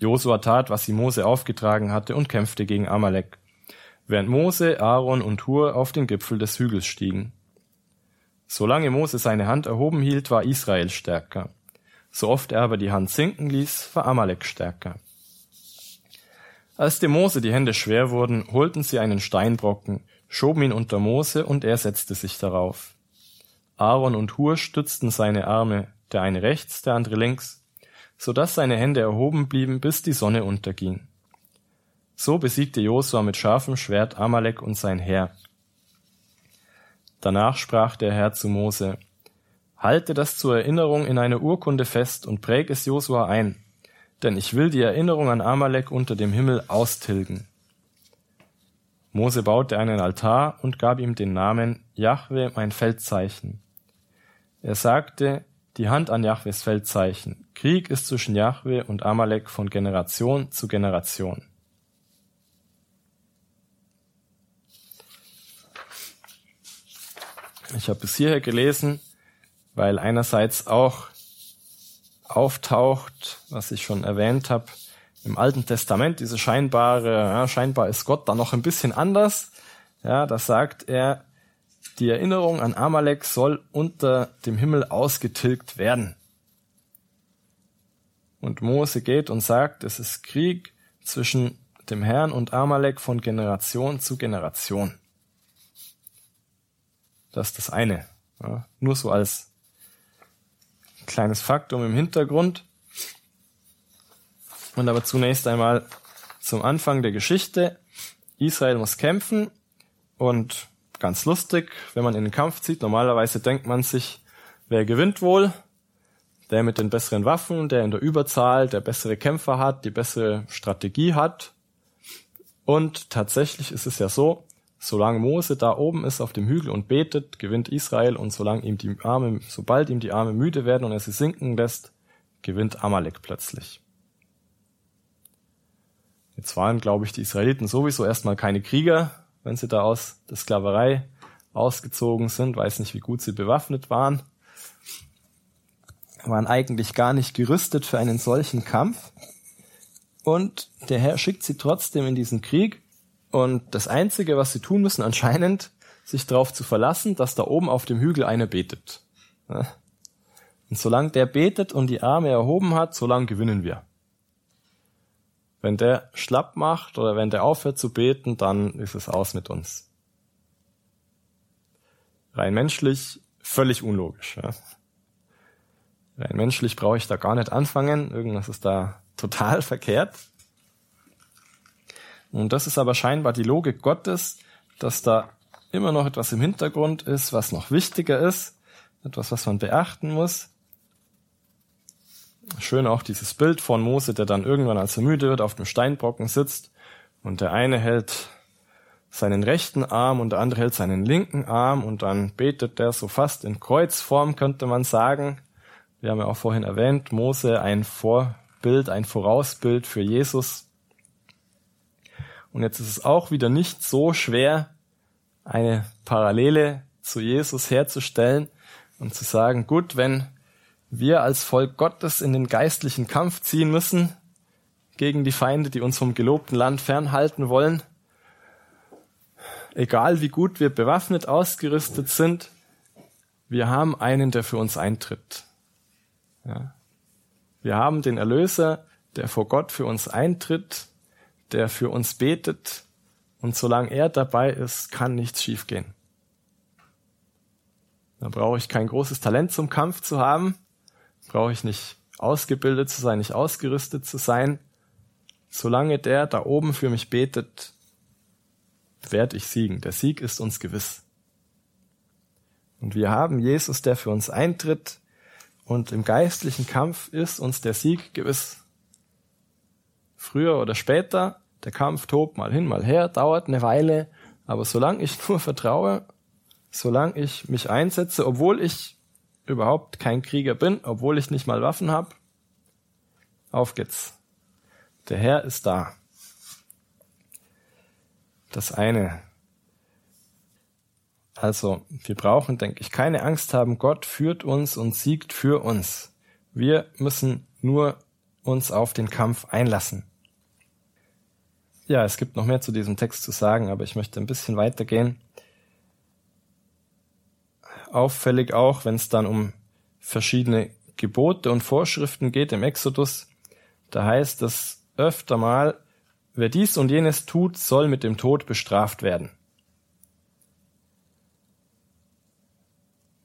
Speaker 2: Josua tat, was sie Mose aufgetragen hatte und kämpfte gegen Amalek, während Mose, Aaron und Hur auf den Gipfel des Hügels stiegen. Solange Mose seine Hand erhoben hielt, war Israel stärker. So oft er aber die Hand sinken ließ, war Amalek stärker. Als dem Mose die Hände schwer wurden, holten sie einen Steinbrocken, schoben ihn unter Mose und er setzte sich darauf. Aaron und Hur stützten seine Arme, der eine rechts, der andere links, so dass seine Hände erhoben blieben, bis die Sonne unterging. So besiegte Josua mit scharfem Schwert Amalek und sein Heer. Danach sprach der Herr zu Mose, Halte das zur Erinnerung in eine Urkunde fest und präg es Josua ein, denn ich will die Erinnerung an Amalek unter dem Himmel austilgen. Mose baute einen Altar und gab ihm den Namen Jahwe mein Feldzeichen. Er sagte, die Hand an Jahwes Feldzeichen. Krieg ist zwischen Jahwe und Amalek von Generation zu Generation. Ich habe bis hierher gelesen, weil einerseits auch auftaucht, was ich schon erwähnt habe, im Alten Testament, diese scheinbare, ja, scheinbar ist Gott da noch ein bisschen anders. Ja, da sagt er, die Erinnerung an Amalek soll unter dem Himmel ausgetilgt werden. Und Mose geht und sagt, es ist Krieg zwischen dem Herrn und Amalek von Generation zu Generation. Das ist das eine. Ja, nur so als kleines Faktum im Hintergrund. Und aber zunächst einmal zum Anfang der Geschichte. Israel muss kämpfen und ganz lustig, wenn man in den Kampf zieht. Normalerweise denkt man sich, wer gewinnt wohl? Der mit den besseren Waffen, der in der Überzahl, der bessere Kämpfer hat, die bessere Strategie hat. Und tatsächlich ist es ja so, solange Mose da oben ist auf dem Hügel und betet, gewinnt Israel und solange ihm die Arme, sobald ihm die Arme müde werden und er sie sinken lässt, gewinnt Amalek plötzlich. Jetzt waren, glaube ich, die Israeliten sowieso erstmal keine Krieger, wenn sie da aus der Sklaverei ausgezogen sind, weiß nicht, wie gut sie bewaffnet waren, waren eigentlich gar nicht gerüstet für einen solchen Kampf. Und der Herr schickt sie trotzdem in diesen Krieg. Und das Einzige, was sie tun müssen, anscheinend, sich darauf zu verlassen, dass da oben auf dem Hügel einer betet. Und solange der betet und die Arme erhoben hat, solange gewinnen wir. Wenn der schlapp macht oder wenn der aufhört zu beten, dann ist es aus mit uns. Rein menschlich völlig unlogisch. Ja. Rein menschlich brauche ich da gar nicht anfangen. Irgendwas ist da total verkehrt. Und das ist aber scheinbar die Logik Gottes, dass da immer noch etwas im Hintergrund ist, was noch wichtiger ist, etwas, was man beachten muss. Schön auch dieses Bild von Mose, der dann irgendwann, als er müde wird, auf dem Steinbrocken sitzt und der eine hält seinen rechten Arm und der andere hält seinen linken Arm und dann betet der so fast in Kreuzform, könnte man sagen. Wir haben ja auch vorhin erwähnt, Mose ein Vorbild, ein Vorausbild für Jesus. Und jetzt ist es auch wieder nicht so schwer, eine Parallele zu Jesus herzustellen und zu sagen, gut, wenn wir als Volk Gottes in den geistlichen Kampf ziehen müssen gegen die Feinde, die uns vom gelobten Land fernhalten wollen. Egal wie gut wir bewaffnet ausgerüstet sind, wir haben einen, der für uns eintritt. Ja. Wir haben den Erlöser, der vor Gott für uns eintritt, der für uns betet, und solange er dabei ist, kann nichts schiefgehen. Da brauche ich kein großes Talent zum Kampf zu haben, brauche ich nicht ausgebildet zu sein, nicht ausgerüstet zu sein. Solange der da oben für mich betet, werde ich siegen. Der Sieg ist uns gewiss. Und wir haben Jesus, der für uns eintritt, und im geistlichen Kampf ist uns der Sieg gewiss. Früher oder später, der Kampf tobt mal hin, mal her, dauert eine Weile, aber solange ich nur vertraue, solange ich mich einsetze, obwohl ich überhaupt kein Krieger bin, obwohl ich nicht mal Waffen habe. Auf geht's. Der Herr ist da. Das eine. Also, wir brauchen, denke ich, keine Angst haben. Gott führt uns und siegt für uns. Wir müssen nur uns auf den Kampf einlassen. Ja, es gibt noch mehr zu diesem Text zu sagen, aber ich möchte ein bisschen weitergehen auffällig auch, wenn es dann um verschiedene Gebote und Vorschriften geht im Exodus. Da heißt es öfter mal, wer dies und jenes tut, soll mit dem Tod bestraft werden.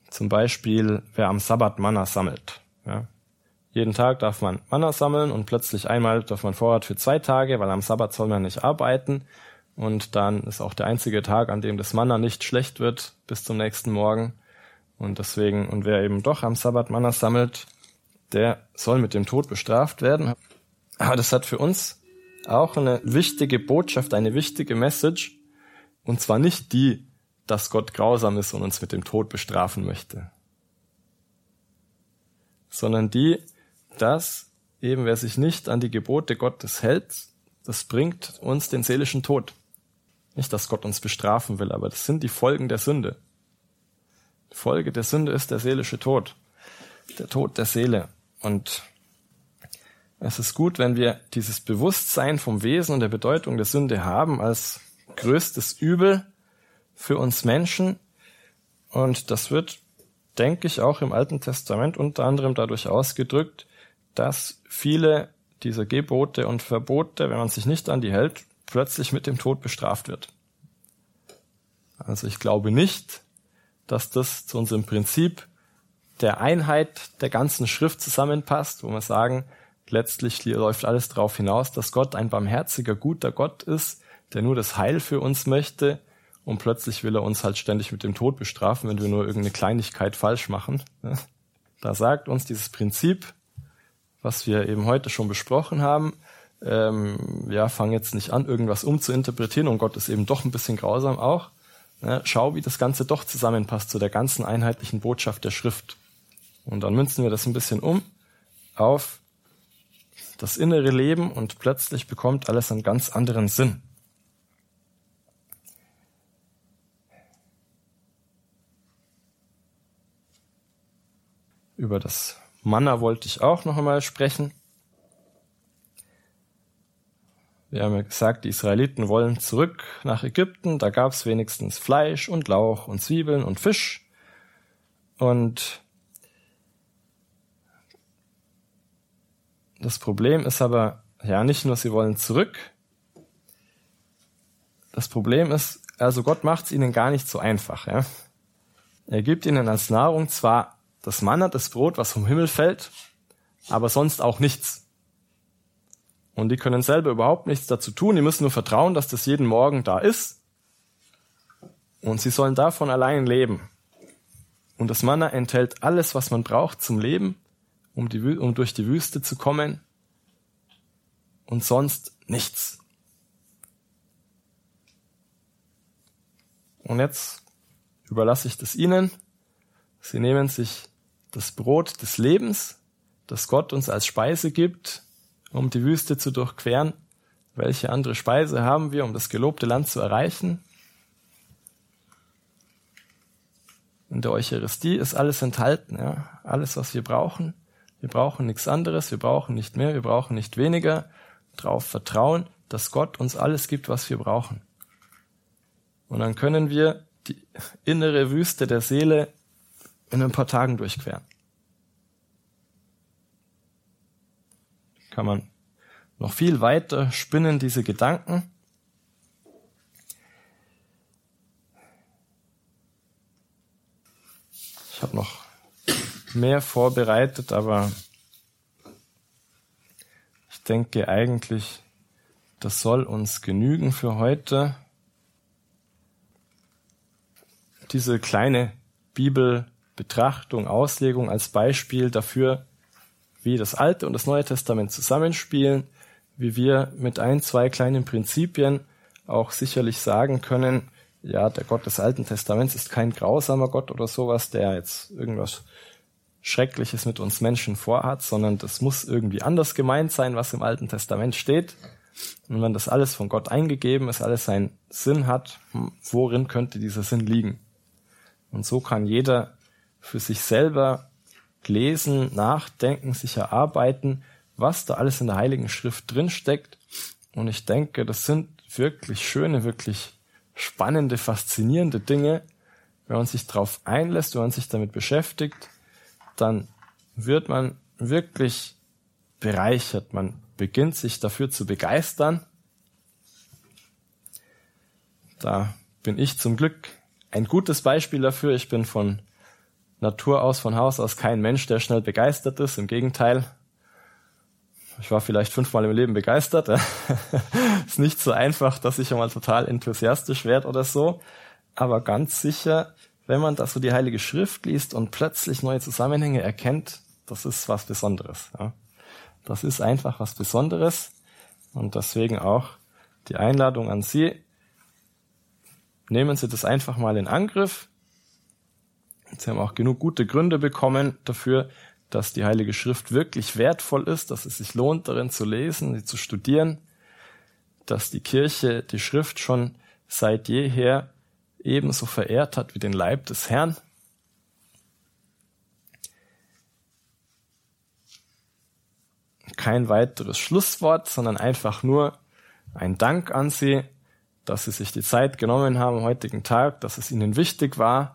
Speaker 2: Zum Beispiel, wer am Sabbat Manna sammelt. Ja. Jeden Tag darf man Manna sammeln und plötzlich einmal darf man Vorrat für zwei Tage, weil am Sabbat soll man nicht arbeiten. Und dann ist auch der einzige Tag, an dem das Manna nicht schlecht wird bis zum nächsten Morgen. Und deswegen, und wer eben doch am Sabbat Manna sammelt, der soll mit dem Tod bestraft werden. Aber das hat für uns auch eine wichtige Botschaft, eine wichtige Message. Und zwar nicht die, dass Gott grausam ist und uns mit dem Tod bestrafen möchte. Sondern die, dass eben wer sich nicht an die Gebote Gottes hält, das bringt uns den seelischen Tod. Nicht, dass Gott uns bestrafen will, aber das sind die Folgen der Sünde. Folge der Sünde ist der seelische Tod, der Tod der Seele. Und es ist gut, wenn wir dieses Bewusstsein vom Wesen und der Bedeutung der Sünde haben als größtes Übel für uns Menschen. Und das wird, denke ich, auch im Alten Testament unter anderem dadurch ausgedrückt, dass viele dieser Gebote und Verbote, wenn man sich nicht an die hält, plötzlich mit dem Tod bestraft wird. Also ich glaube nicht, dass das zu unserem Prinzip der Einheit der ganzen Schrift zusammenpasst, wo wir sagen, letztlich läuft alles darauf hinaus, dass Gott ein barmherziger, guter Gott ist, der nur das Heil für uns möchte und plötzlich will er uns halt ständig mit dem Tod bestrafen, wenn wir nur irgendeine Kleinigkeit falsch machen. Da sagt uns dieses Prinzip, was wir eben heute schon besprochen haben, ähm, ja, fang jetzt nicht an, irgendwas umzuinterpretieren und Gott ist eben doch ein bisschen grausam auch. Ja, schau, wie das Ganze doch zusammenpasst zu der ganzen einheitlichen Botschaft der Schrift. Und dann münzen wir das ein bisschen um auf das innere Leben und plötzlich bekommt alles einen ganz anderen Sinn. Über das Manna wollte ich auch noch einmal sprechen. Wir haben ja gesagt, die Israeliten wollen zurück nach Ägypten. Da gab es wenigstens Fleisch und Lauch und Zwiebeln und Fisch. Und das Problem ist aber, ja, nicht nur, sie wollen zurück. Das Problem ist, also Gott macht es ihnen gar nicht so einfach. Ja? Er gibt ihnen als Nahrung zwar das Manna, das Brot, was vom Himmel fällt, aber sonst auch nichts. Und die können selber überhaupt nichts dazu tun. Die müssen nur vertrauen, dass das jeden Morgen da ist. Und sie sollen davon allein leben. Und das Manna enthält alles, was man braucht zum Leben, um, die, um durch die Wüste zu kommen. Und sonst nichts. Und jetzt überlasse ich das Ihnen. Sie nehmen sich das Brot des Lebens, das Gott uns als Speise gibt, um die Wüste zu durchqueren? Welche andere Speise haben wir, um das gelobte Land zu erreichen? In der Eucharistie ist alles enthalten, ja? alles, was wir brauchen. Wir brauchen nichts anderes, wir brauchen nicht mehr, wir brauchen nicht weniger. Darauf vertrauen, dass Gott uns alles gibt, was wir brauchen. Und dann können wir die innere Wüste der Seele in ein paar Tagen durchqueren. kann man noch viel weiter spinnen, diese Gedanken. Ich habe noch mehr vorbereitet, aber ich denke eigentlich, das soll uns genügen für heute. Diese kleine Bibelbetrachtung, Auslegung als Beispiel dafür, wie das Alte und das Neue Testament zusammenspielen, wie wir mit ein, zwei kleinen Prinzipien auch sicherlich sagen können, ja, der Gott des Alten Testaments ist kein grausamer Gott oder sowas, der jetzt irgendwas Schreckliches mit uns Menschen vorhat, sondern das muss irgendwie anders gemeint sein, was im Alten Testament steht. Und wenn das alles von Gott eingegeben ist, alles seinen Sinn hat, hm, worin könnte dieser Sinn liegen? Und so kann jeder für sich selber lesen, nachdenken, sich erarbeiten, was da alles in der Heiligen Schrift drinsteckt. Und ich denke, das sind wirklich schöne, wirklich spannende, faszinierende Dinge. Wenn man sich darauf einlässt, wenn man sich damit beschäftigt, dann wird man wirklich bereichert. Man beginnt sich dafür zu begeistern. Da bin ich zum Glück ein gutes Beispiel dafür. Ich bin von Natur aus, von Haus aus kein Mensch, der schnell begeistert ist. Im Gegenteil. Ich war vielleicht fünfmal im Leben begeistert. ist nicht so einfach, dass ich einmal total enthusiastisch werde oder so. Aber ganz sicher, wenn man da so die Heilige Schrift liest und plötzlich neue Zusammenhänge erkennt, das ist was Besonderes. Ja. Das ist einfach was Besonderes. Und deswegen auch die Einladung an Sie. Nehmen Sie das einfach mal in Angriff. Sie haben auch genug gute Gründe bekommen dafür, dass die Heilige Schrift wirklich wertvoll ist, dass es sich lohnt, darin zu lesen, sie zu studieren, dass die Kirche die Schrift schon seit jeher ebenso verehrt hat wie den Leib des Herrn. Kein weiteres Schlusswort, sondern einfach nur ein Dank an Sie, dass Sie sich die Zeit genommen haben am heutigen Tag, dass es Ihnen wichtig war,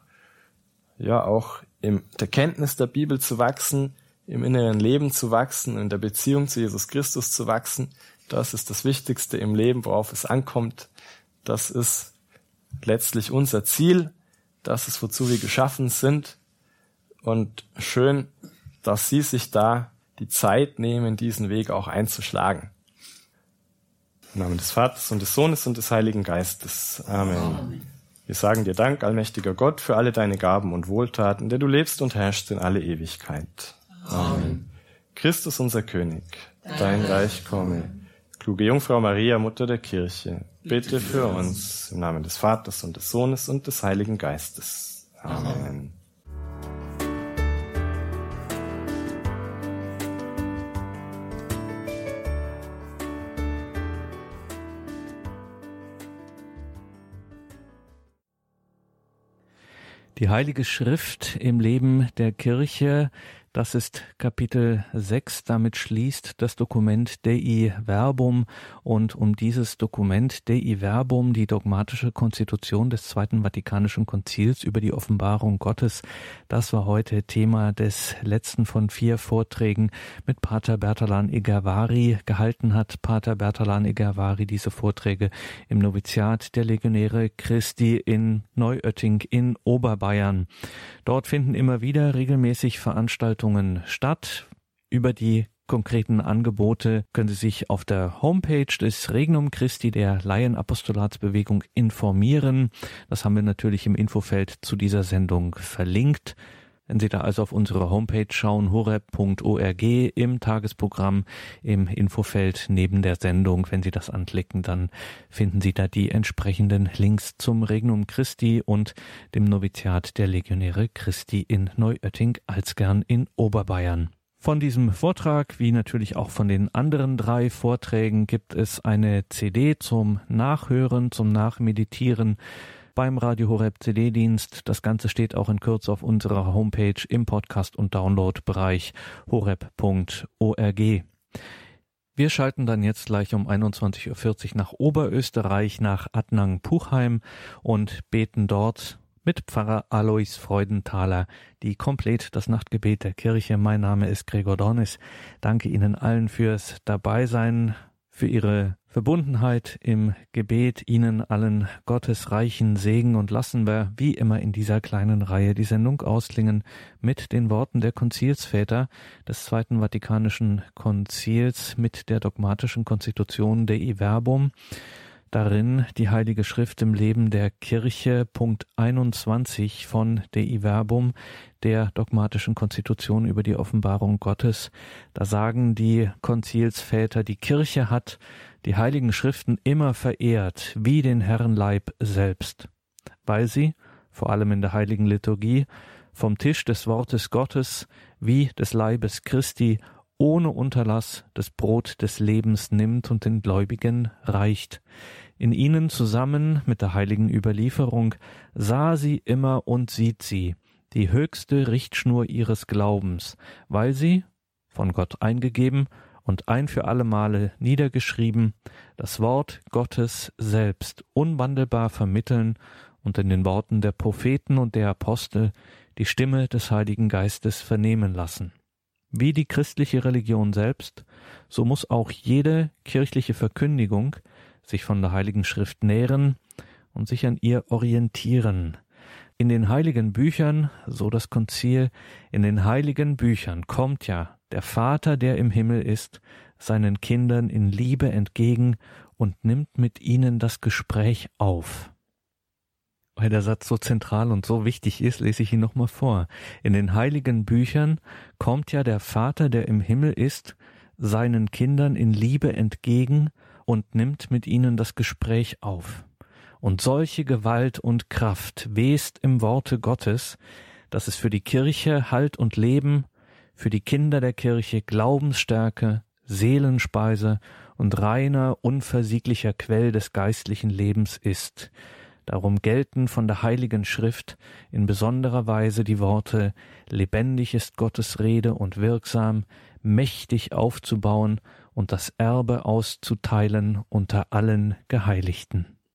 Speaker 2: ja auch in der Kenntnis der Bibel zu wachsen, im inneren Leben zu wachsen, in der Beziehung zu Jesus Christus zu wachsen. Das ist das Wichtigste im Leben, worauf es ankommt. Das ist letztlich unser Ziel, das ist, wozu wir geschaffen sind. Und schön, dass Sie sich da die Zeit nehmen, diesen Weg auch einzuschlagen. Im Namen des Vaters und des Sohnes und des Heiligen Geistes. Amen. Amen. Wir sagen dir Dank, allmächtiger Gott, für alle deine Gaben und Wohltaten, der du lebst und herrschst in alle Ewigkeit. Amen. Christus unser König, dein Reich komme. Kluge Jungfrau Maria, Mutter der Kirche, bitte für uns im Namen des Vaters und des Sohnes und des Heiligen Geistes. Amen.
Speaker 1: Die Heilige Schrift im Leben der Kirche das ist Kapitel 6. Damit schließt das Dokument Dei Verbum und um dieses Dokument Dei Verbum, die dogmatische Konstitution des Zweiten Vatikanischen Konzils über die Offenbarung Gottes, das war heute Thema des letzten von vier Vorträgen mit Pater Bertalan Igavari. Gehalten hat Pater Bertalan Igavari diese Vorträge im Noviziat der Legionäre Christi in Neuötting in Oberbayern. Dort finden immer wieder regelmäßig Veranstaltungen statt. Über die konkreten Angebote können Sie sich auf der Homepage des Regnum Christi der Laienapostolatsbewegung informieren. Das haben wir natürlich im Infofeld zu dieser Sendung verlinkt. Wenn Sie da also auf unsere Homepage schauen, horeb.org im Tagesprogramm, im Infofeld neben der Sendung, wenn Sie das anklicken, dann finden Sie da die entsprechenden Links zum Regnum Christi und dem Noviziat der Legionäre Christi in Neuötting-Alzgern in Oberbayern. Von diesem Vortrag, wie natürlich auch von den anderen drei Vorträgen, gibt es eine CD zum Nachhören, zum Nachmeditieren beim Radio Horeb CD-Dienst. Das Ganze steht auch in Kürze auf unserer Homepage im Podcast- und Download-Bereich horeb.org. Wir schalten dann jetzt gleich um 21.40 Uhr nach Oberösterreich, nach Adnang-Puchheim und beten dort mit Pfarrer Alois Freudenthaler, die komplett das Nachtgebet der Kirche. Mein Name ist Gregor Dornis. Danke Ihnen allen fürs Dabeisein für Ihre Verbundenheit im Gebet, Ihnen allen Gottes reichen Segen und lassen wir wie immer in dieser kleinen Reihe die Sendung ausklingen mit den Worten der Konzilsväter des Zweiten Vatikanischen Konzils mit der dogmatischen Konstitution Dei Verbum darin die Heilige Schrift im Leben der Kirche, Punkt 21 von Dei Verbum, der dogmatischen Konstitution über die Offenbarung Gottes. Da sagen die Konzilsväter, die Kirche hat die Heiligen Schriften immer verehrt, wie den Herrenleib selbst, weil sie, vor allem in der Heiligen Liturgie, vom Tisch des Wortes Gottes wie des Leibes Christi ohne Unterlass das Brot des Lebens nimmt und den Gläubigen reicht. In ihnen zusammen mit der heiligen Überlieferung sah sie immer und sieht sie, die höchste Richtschnur ihres Glaubens, weil sie, von Gott eingegeben und ein für alle Male niedergeschrieben, das Wort Gottes selbst unwandelbar vermitteln und in den Worten der Propheten und der Apostel die Stimme des Heiligen Geistes vernehmen lassen. Wie die christliche Religion selbst, so muss auch jede kirchliche Verkündigung sich von der Heiligen Schrift nähren und sich an ihr orientieren. In den heiligen Büchern, so das Konzil, in den heiligen Büchern kommt ja der Vater, der im Himmel ist, seinen Kindern in Liebe entgegen und nimmt mit ihnen das Gespräch auf weil der Satz so zentral und so wichtig ist, lese ich ihn nochmal vor. In den heiligen Büchern kommt ja der Vater, der im Himmel ist, seinen Kindern in Liebe entgegen und nimmt mit ihnen das Gespräch auf. Und solche Gewalt und Kraft west im Worte Gottes, dass es für die Kirche Halt und Leben, für die Kinder der Kirche Glaubensstärke, Seelenspeise und reiner, unversieglicher Quell des geistlichen Lebens ist. Darum gelten von der Heiligen Schrift in besonderer Weise die Worte Lebendig ist Gottes Rede und wirksam, mächtig aufzubauen und das Erbe auszuteilen unter allen Geheiligten.